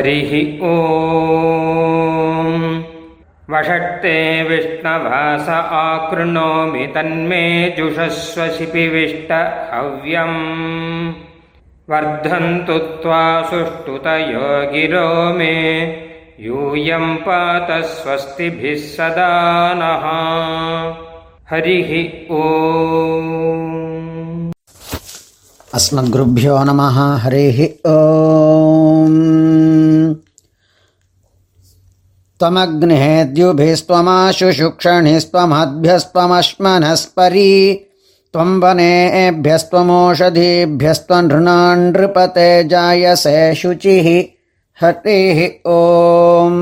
हरिः ॐ वषट्ते विष्णवास आकृणोमि तन्मे जुषस्व शिपिविष्ट हव्यम्। वर्धन्तु त्वा सुष्ठुतयो गिरो मे। यूयं पात स्वस्तिभिः सदा नः। हरिः ॐ अस्मद्गुरुभ्यो नमः। हरिः ॐ त्वमग्निहेद्युभिस्त्वमाशुशुक्षणिस्त्वमध्भ्यस्त्वमश्मनस्परी त्वं वनेभ्यस्त्वमोषधीभ्यस्त्वनृणानृपते जायसे शुचिः हरिः ॐ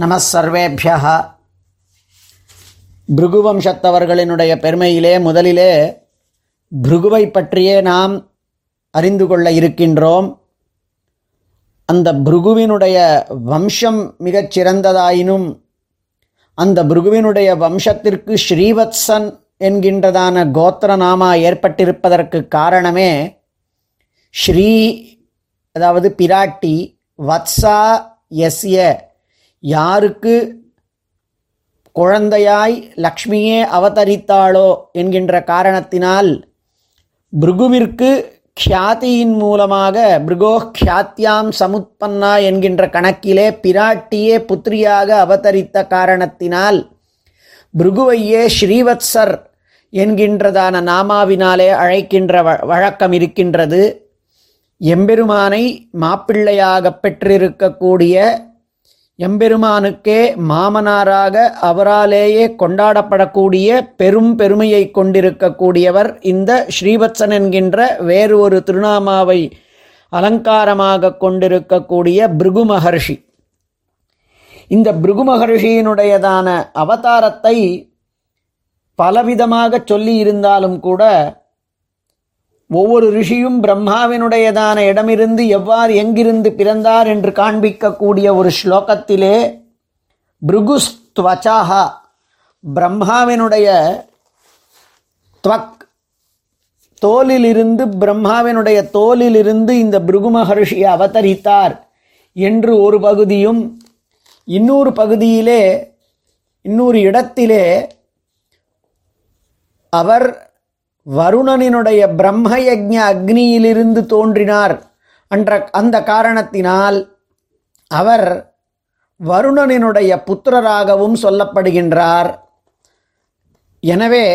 நம சர்வேபியா பிருகுவம்சத்தவர்களினுடைய பெருமையிலே முதலிலே பிருகுவை பற்றியே நாம் அறிந்து கொள்ள இருக்கின்றோம் அந்த பிருகுவினுடைய வம்சம் மிகச் சிறந்ததாயினும் அந்த பிருகுவினுடைய வம்சத்திற்கு ஸ்ரீவத்சன் என்கின்றதான கோத்திர நாமா ஏற்பட்டிருப்பதற்கு காரணமே ஸ்ரீ அதாவது பிராட்டி வத்சா எஸ்ய யாருக்கு குழந்தையாய் லக்ஷ்மியே அவதரித்தாளோ என்கின்ற காரணத்தினால் பிருகுவிற்கு க்ஷாதியின் மூலமாக மிருகோ கியாத்தியாம் சமுத்பன்னா என்கின்ற கணக்கிலே பிராட்டியே புத்திரியாக அவதரித்த காரணத்தினால் பிருகுவையே ஸ்ரீவத்சர் என்கின்றதான நாமாவினாலே அழைக்கின்ற வ- வழக்கம் இருக்கின்றது. எம்பெருமானை மாப்பிள்ளையாக பெற்றிருக்கக்கூடிய எம்பெருமானுக்கே மாமனாராக அவராலேயே கொண்டாடப்படக்கூடிய பெரும் பெருமையை கொண்டிருக்கக்கூடியவர் இந்த ஸ்ரீவத்சன் என்கின்ற வேறு ஒரு திருநாமாவை அலங்காரமாக கொண்டிருக்கக்கூடிய பிருகு மகர்ஷி. இந்த பிருகு மகர்ஷியினுடையதான அவதாரத்தை பலவிதமாக சொல்லி இருந்தாலும் கூட ஒவ்வொரு ரிஷியும் பிரம்மாவினுடையதான இடமிருந்து எவ்வாறு எங்கிருந்து பிறந்தார் என்று காண்பிக்கக்கூடிய ஒரு ஸ்லோகத்திலே பிருகுஸ்துவச்சாகா பிரம்மாவினுடைய துவக் தோலிலிருந்து பிரம்மாவினுடைய தோலிலிருந்து இந்த பிருகு மகர்ஷி அவதரித்தார் என்று ஒரு பகுதியும் இன்னொரு பகுதியிலே இன்னொரு இடத்திலே அவர் வருணனினுடைய பிரம்மயஜ்ஞ அக்னியிலிருந்து தோன்றினார் என்ற அந்த காரணத்தினால் அவர் வருணனினுடைய புத்திரராகவும் சொல்லப்படுகின்றார். எனவே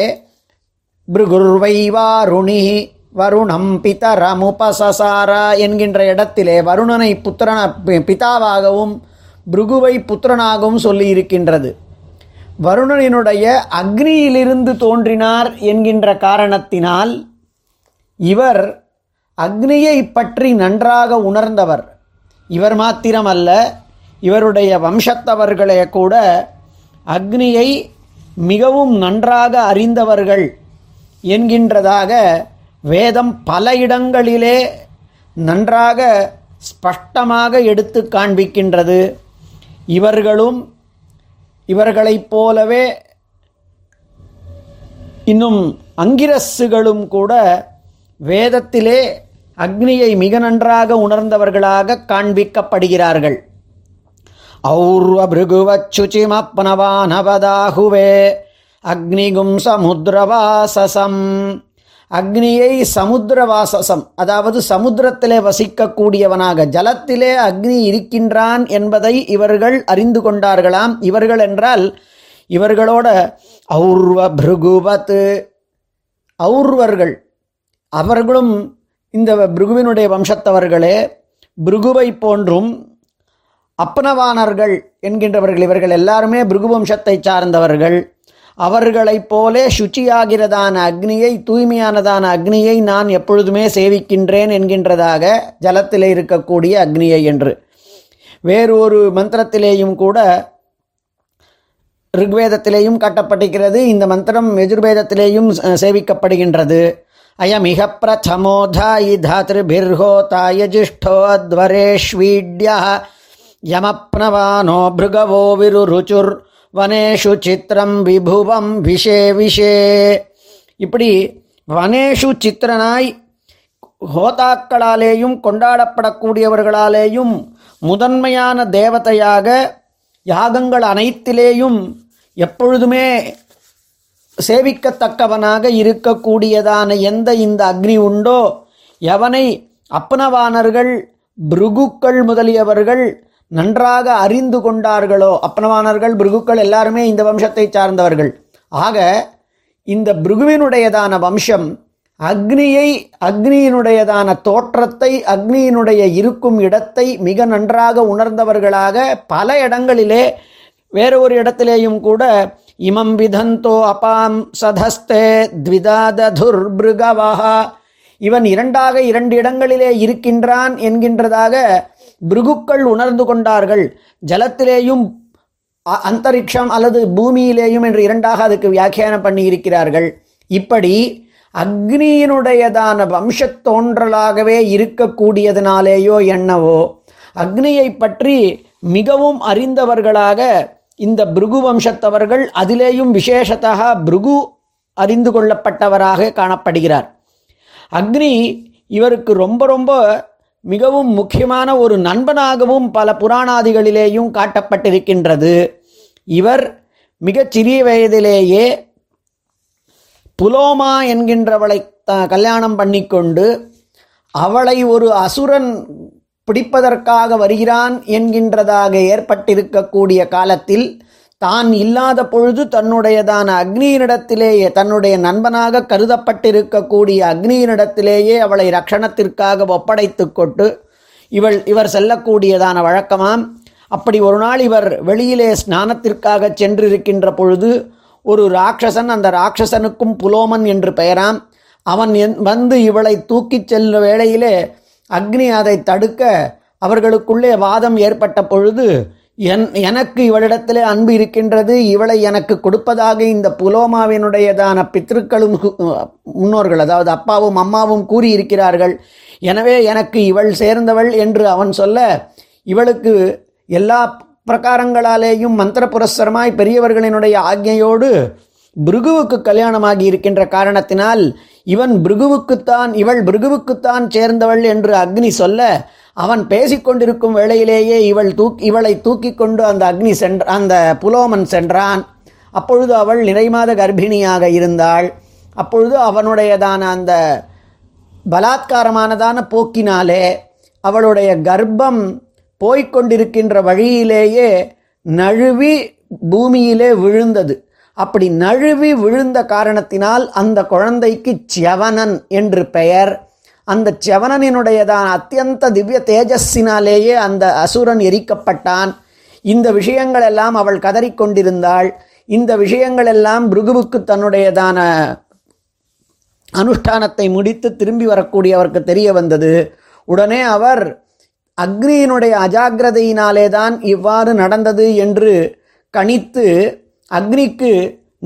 பிருகுர்வைவாருணி வருணம் பிதரமுபசசாரா என்கின்ற இடத்திலே வருணனை புத்திரன பிதாவாகவும் பிருகுவை புத்திரனாகவும் சொல்லியிருக்கின்றது. வருணனினுடைய அக்னியிலிருந்து தோன்றினார் என்கின்ற காரணத்தினால் இவர் அக்னியை பற்றி நன்றாக உணர்ந்தவர். இவர் மாத்திரமல்ல இவருடைய வம்சத்தவர்களே கூட அக்னியை மிகவும் நன்றாக அறிந்தவர்கள் என்கின்றதாக வேதம் பல இடங்களிலே நன்றாக ஸ்பஷ்டமாக எடுத்து காண்பிக்கின்றது. இவர்களும் இவர்களைப் போலவே இன்னும் அங்கிரஸ்ஸுகளும் கூட வேதத்திலே அக்னியை மிக நன்றாக உணர்ந்தவர்களாக காண்பிக்கப்படுகிறார்கள். ஔர்வபிருகுவச்சுச்சிமப்னவானவதாகுவே அக்னிகும் சமுத்திரவாசசம் அக்னியை சமுத்திரவாசசம் அதாவது சமுத்திரத்திலே வசிக்கக்கூடியவனாக ஜலத்திலே அக்னி இருக்கின்றான் என்பதை இவர்கள் அறிந்து கொண்டார்களாம். இவர்கள் என்றால் இவர்களோட ஔர்வ பிருகுவத் ஔர்வர்கள். அவர்களும் இந்த பிருகுவினுடைய வம்சத்தவர்களே பிருகுவை போன்றும் அப்பனவானர்கள் என்கின்றவர்கள் இவர்கள் எல்லாருமே பிருகு வம்சத்தை சார்ந்தவர்கள். அவர்களைப் போலே சுச்சியாகிறதான அக்னியை தூய்மையானதான அக்னியை நான் எப்பொழுதுமே சேவிக்கின்றேன் என்கின்றதாக ஜலத்திலே இருக்கக்கூடிய அக்னியை என்று. வேறு ஒரு மந்திரத்திலேயும் கூட ரிக்வேதத்திலேயும் காட்டப்பட்டிருக்கிறது. இந்த மந்திரம் எஜுர்வேதத்திலேயும் அஹ், சேவிக்கப்படுகின்றது. அயமிக பிரதமோதாயி தாத்ருபிர்ஹோதாய ஜிஷ்டோ அத்வரேஷ்வீட்யா. யமப்னவானோ பிருகவோ விருருச்சுர். வனேஷு சித்திரம் விபுவம் விஷே விஷே. இப்படி வனேஷு சித்திரனாய் ஹோதாக்களாலேயும் கொண்டாடப்படக்கூடியவர்களாலேயும் முதன்மையான தேவதையாக யாகங்கள் அனைத்திலேயும் எப்பொழுதுமே சேவிக்கத்தக்கவனாக இருக்கக்கூடியதான எந்த இந்த அக்னி உண்டோ எவனை அப்பனவானர்கள் பிருகுக்கள் முதலியவர்கள் நன்றாக அறிந்து கொண்டார்களோ அப்பனவானர்கள் பிருகுக்கள் எல்லாருமே இந்த வம்சத்தை சார்ந்தவர்கள். ஆக இந்த பிருகுவினுடையதான வம்சம் அக்னியை அக்னியினுடையதான தோற்றத்தை அக்னியினுடைய இருக்கும் இடத்தை மிக நன்றாக உணர்ந்தவர்களாக பல இடங்களிலே வேறு ஒரு இடத்திலேயும் கூட இமம் விதந்தோ அபாம் சதஸ்தே த்விதாததுர்பிருகவஹா. இவன் இரண்டாக இரண்டு இடங்களிலே இருக்கின்றான் என்கின்றதாக பிருகுக்கள் உணர்ந்து கொண்டார்கள். ஜலத்திலேயும் அ- அந்தரிக்ஷம் அல்லது பூமியிலேயும் என்று இரண்டாக அதுக்கு வியாக்கியானம் பண்ணி இருக்கிறார்கள் இப்படி அக்னியினுடையதான வம்சத் தோன்றலாகவே இருக்கக்கூடியதனாலேயோ என்னவோ அக்னியை பற்றி மிகவும் அறிந்தவர்களாக இந்த பிருகு வம்சத்தவர்கள் அதிலேயும் விசேஷத்தக பிருகு அறிந்து கொள்ளப்பட்டவராக காணப்படுகிறார். அக்னி இவருக்கு ரொம்ப ரொம்ப மிகவும் முக்கியமான ஒரு நண்பனாகவும் பல புராணாதிகளிலேயும் காட்டப்பட்டிருக்கின்றது. இவர் மிகச் சிறிய வயதிலேயே புலோமா என்கின்றவளை த- கல்யாணம் பண்ணிக்கொண்டு அவளை ஒரு அசுரன் பிடிப்பதற்காக வருகிறான் என்கின்றதாக ஏற்பட்டிருக்கக்கூடிய காலத்தில் தான் இல்லாத பொழுது தன்னுடையதான அக்னியினிடத்திலேயே தன்னுடைய நண்பனாக கருதப்பட்டிருக்கக்கூடிய அக்னியினிடத்திலேயே அவளை ரக்ஷணத்திற்காக ஒப்படைத்து கொண்டு இவள் இவர் செல்லக்கூடியதான வழக்கமாம். அப்படி ஒரு நாள் இவர் வெளியிலே ஸ்நானத்திற்காக சென்றிருக்கின்ற பொழுது ஒரு ராட்சசன் அந்த ராட்சசனுக்கும் புலோமன் என்று பெயராம். அவன் என்- வந்து இவளை தூக்கிச் செல்ல வேளையிலே அக்னி அதை தடுக்க அவர்களுக்குள்ளே வாதம் ஏற்பட்ட பொழுது என் எனக்கு இவளிடத்தில் அன்பு இருக்கின்றது இவளை எனக்கு கொடுப்பதாக இந்த புலோமாவினுடையதான பித்ருக்களும் முன்னோர்கள் அதாவது அப்பாவும் அம்மாவும் கூறியிருக்கிறார்கள். எனவே எனக்கு இவள் சேர்ந்தவள் என்று அவன் சொல்ல இவளுக்கு எல்லா பிரகாரங்களாலேயும் மந்திர புரஸ்தரமாய் பெரியவர்களினுடைய ஆக்ஞையோடு பிருகுவுக்கு கல்யாணமாகி இருக்கின்ற காரணத்தினால் இவன் பிருகுவுக்குத்தான் இவள் பிருகுவுக்குத்தான் சேர்ந்தவள் என்று அக்னி சொல்ல அவன் பேசிக்கொண்டிருக்கும் வேளையிலேயே இவள் தூக் இவளை தூக்கி கொண்டு அந்த அக்னி சென்ற அந்த புலோமன் சென்றான். அப்பொழுது அவள் நிறைமாத கர்ப்பிணியாக இருந்தாள். அப்பொழுது அவனுடையதான அந்த பலாத்காரமானதான போக்கினாலே அவளுடைய கர்ப்பம் போய்க்கொண்டிருக்கின்ற வழியிலேயே நழுவி பூமியிலே விழுந்தது. அப்படி நழுவி விழுந்த காரணத்தினால் அந்த குழந்தைக்கு செவனன் என்று பெயர். அந்த செவனனினுடையதான அத்தியந்த திவ்ய தேஜஸினாலேயே அந்த அசுரன் எரிக்கப்பட்டான். இந்த விஷயங்கள் எல்லாம் அவள் கதறிக்கொண்டிருந்தாள். இந்த விஷயங்கள் எல்லாம் பிருகுவுக்கு தன்னுடையதான அனுஷ்டானத்தை முடித்து திரும்பி வரக்கூடியவருக்கு தெரிய வந்தது. உடனே அவர் அக்னியினுடைய அஜாகிரதையினாலே தான் இவ்வாறு நடந்தது என்று கணித்து அக்னிக்கு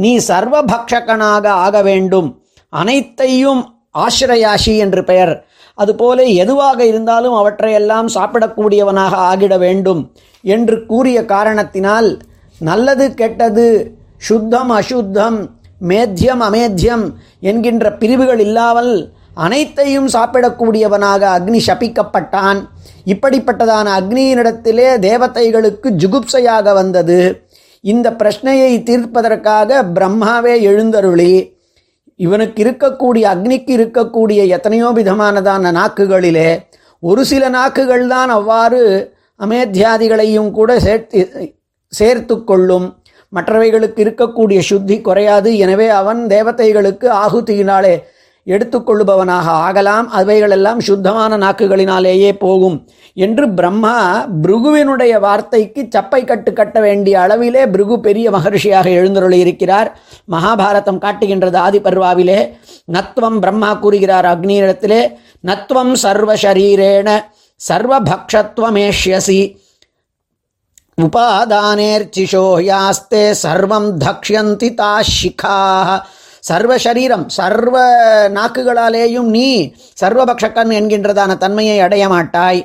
நீ சர்வபக்ஷகனாக ஆக வேண்டும். அனைத்தையும் ஆசிரயாஷி என்று பெயர். அதுபோல எதுவாக இருந்தாலும் அவற்றையெல்லாம் சாப்பிடக்கூடியவனாக ஆகிட வேண்டும் என்று கூறிய காரணத்தினால் நல்லது கெட்டது சுத்தம் அசுத்தம் மேத்தியம் அமேத்தியம் என்கின்ற பிரிவுகள் இல்லாமல் அனைத்தையும் சாப்பிடக்கூடியவனாக அக்னி சபிக்கப்பட்டான். இப்படிப்பட்டதான அக்னியினிடத்திலே தேவதைகளுக்கு ஜுகுப்சையாக வந்தது. இந்த பிரச்சனையை தீர்ப்பதற்காக பிரம்மாவே எழுந்தருளி இவனுக்கு இருக்கக்கூடிய அக்னிக்கு இருக்கக்கூடிய எத்தனையோ விதமானதான நாக்குகளிலே ஒரு சில நாக்குகள் தான் அவ்வாறு அமேத்தியாதிகளையும் கூட சேர்த்து சேர்த்து கொள்ளும். மற்றவைகளுக்கு இருக்கக்கூடிய சுத்தி குறையாது. எனவே அவன் தேவதைகளுக்கு ஆகுதியினாலே எடுத்துக்கொள்ளுபவனாக ஆகலாம். அவைகளெல்லாம் சுத்தமான நாக்குகளினாலேயே போகும் என்று பிரம்மா பிருகுவினுடைய வார்த்தைக்கு சப்பை கட்டு கட்ட வேண்டிய அளவிலே பிருகு பெரிய மகர்ஷியாக எழுந்தருளி இருக்கிறார். மகாபாரதம் காட்டுகின்றது ஆதிபர்வாவிலே நத்வம் பிரம்மா கூறுகிறார் அக்னியிடத்திலே நத்வம் சர்வசரீரேண சர்வபக்ஷத்வமேஷ்யசி. உபாதானேர்ச்சிஷோ யாஸ்தே சர்வம் தக்ஷந்தி தாஷிகாக சர்வ சரீரம் சர்வ நாக்குகளாலேயும் நீ சர்வபக்ஷக்கண் என்கின்றதான தன்மையை அடைய மாட்டாய்.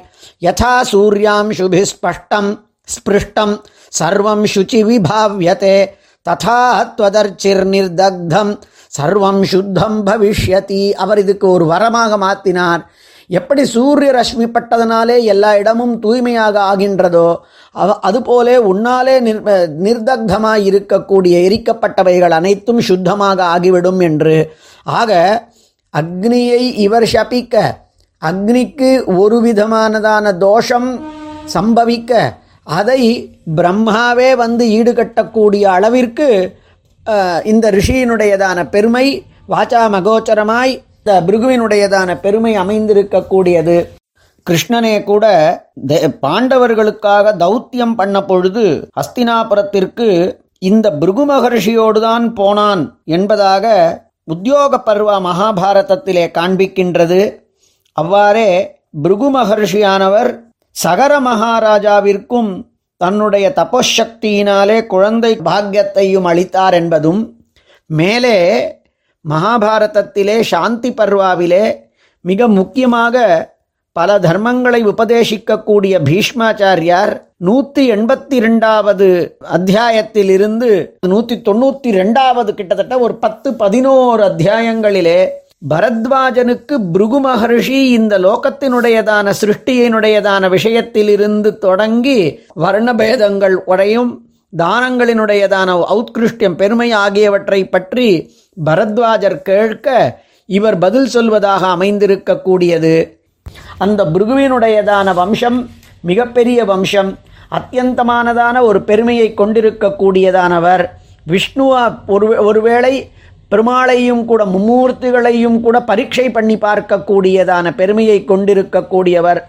யதா சூர்யாம் சுபி ஸ்பஷ்டம் ஸ்பிருஷ்டம் சர்வம் சுச்சி விபாவியதே. ததா துவதர்ச்சிர் நிர்தக்தம் சர்வம் சுத்தம் பவிஷ்யதி. அவர் இதுக்கு ஒரு வரமாக மாற்றினார் எப்படி சூரிய ரஷ்மி பட்டதனாலே எல்லா இடமும் தூய்மையாக ஆகின்றதோ அவ அதுபோலே உன்னாலே நிர் நிர்தக்தமாய் இருக்கக்கூடிய எரிக்கப்பட்டவைகள் அனைத்தும் சுத்தமாக ஆகிவிடும் என்று. ஆக அக்னியை இவர் சபிக்க அக்னிக்கு ஒரு விதமானதான தோஷம் சம்பவிக்க அதை பிரம்மாவே வந்து ஈடுகட்டக்கூடிய அளவிற்கு இந்த ரிஷியினுடையதான பெருமை வாச்சா மகோச்சரமாய் இந்த பிருகுவினுடையதான பெருமை அமைந்திருக்கக்கூடியது. கிருஷ்ணனே கூட பாண்டவர்களுக்காக தௌத்தியம் பண்ண பொழுது ஹஸ்தினாபுரத்திற்கு இந்த பிருகு மகர்ஷியோடு தான் போனான் என்பதாக உத்தியோக பர்வ மகாபாரதத்திலே காண்பிக்கின்றது. அவ்வாறே பிருகு மகர்ஷியானவர் சகர மகாராஜாவிற்கும் தன்னுடைய தபோசக்தியினாலே குழந்தை பாக்கியத்தையும் அளித்தார் என்பதும் மேலே மகாபாரதத்திலே சாந்தி பர்வாவிலே மிக முக்கியமாக பல தர்மங்களை உபதேசிக்கக்கூடிய பீஷ்மாச்சாரியார் நூற்றி எண்பத்தி ரெண்டாவது அத்தியாயத்திலிருந்து நூற்றி தொண்ணூற்றி ரெண்டாவது கிட்டத்தட்ட ஒரு பத்து பதினோரு அத்தியாயங்களிலே பரத்வாஜனுக்கு பிருகு மகர்ஷி இந்த லோகத்தினுடையதான சிருஷ்டியினுடையதான விஷயத்திலிருந்து தொடங்கி வர்ணபேதங்கள் உடையும். தானங்களினுடையதான ஔத்கிருஷ்டியம் பெருமை ஆகியவற்றை பற்றி பரத்வாஜர் கேட்க இவர் பதில் சொல்வதாக அமைந்திருக்கக்கூடியது. அந்த பிருகுவினுடையதான வம்சம் மிகப்பெரிய வம்சம் அத்தியந்தமானதான ஒரு பெருமையை கொண்டிருக்கக்கூடியதானவர். விஷ்ணுவா ஒரு ஒருவேளை பெருமாளையும் கூட மும்மூர்த்திகளையும் கூட பரீட்சை பண்ணி பார்க்கக்கூடியதான பெருமையை கொண்டிருக்கக்கூடியவர்.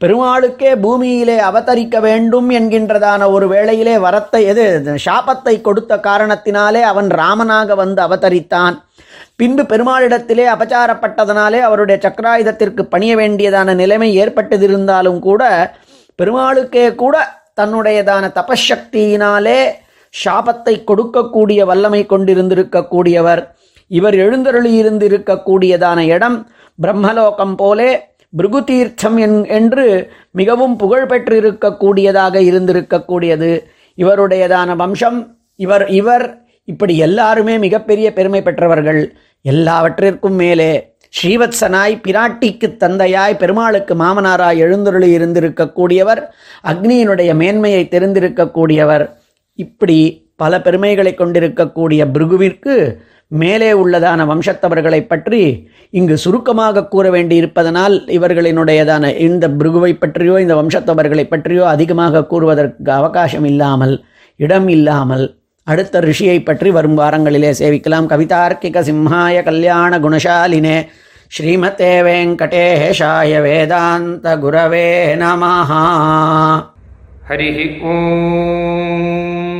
பெருமாளுக்கே பூமியிலே அவதரிக்க வேண்டும் என்கின்றதான ஒரு வேளையிலே வரத்தை எது? சாபத்தை கொடுத்த காரணத்தினாலே அவன் ராமனாக வந்து அவதரித்தான். பின்பு பெருமாளிடத்திலே அபச்சாரப்பட்டதனாலே அவருடைய சக்கராயுதத்திற்கு பணிய வேண்டியதான நிலைமை ஏற்பட்டதிருந்தாலும் கூட பெருமாளுக்கே கூட தன்னுடையதான தபசக்தியினாலே சாபத்தை கொடுக்கக்கூடிய வல்லமை கொண்டிருந்திருக்கக்கூடியவர். இவர் எழுந்தருளி இருந்திருக்கக்கூடியதான இடம் பிரம்மலோகம் போலே பிருகு தீர்த்தம் என்- என்று மிகவும் புகழ் பெற்றிருக்கக்கூடியதாக இருந்திருக்கக்கூடியது. இவருடையதான வம்சம் இவர் இவர் இப்படி எல்லாருமே மிகப்பெரிய பெருமை பெற்றவர்கள். எல்லாவற்றிற்கும் மேலே ஸ்ரீவத்சனாய் பிராட்டிக்கு தந்தையாய் பெருமாளுக்கு மாமனாராய் எழுந்தருளி இருந்திருக்கக்கூடியவர் அக்னியினுடைய மேன்மையை தெரிந்திருக்கக்கூடியவர். இப்படி பல பெருமைகளை கொண்டிருக்கக்கூடிய பிருகுவிற்கு மேலே உள்ளதான வம்சத்தவர்களை பற்றி இங்கு சுருக்கமாக கூற வேண்டியிருப்பதனால் இவர்களினுடையதான இந்த பிருகுவை பற்றியோ இந்த வம்சத்தவர்களை பற்றியோ அதிகமாக கூறுவதற்கு அவகாசம் இல்லாமல் இடம் இல்லாமல் அடுத்த ரிஷியை பற்றி வரும் வாரங்களிலே சேவிக்கலாம். கவிதார்க்கிக சிம்ஹாய கல்யாண குணசாலினே. ஸ்ரீமதே வெங்கடேஷாய வேதாந்த குரவே நமஹா. ஹரி ஓம்.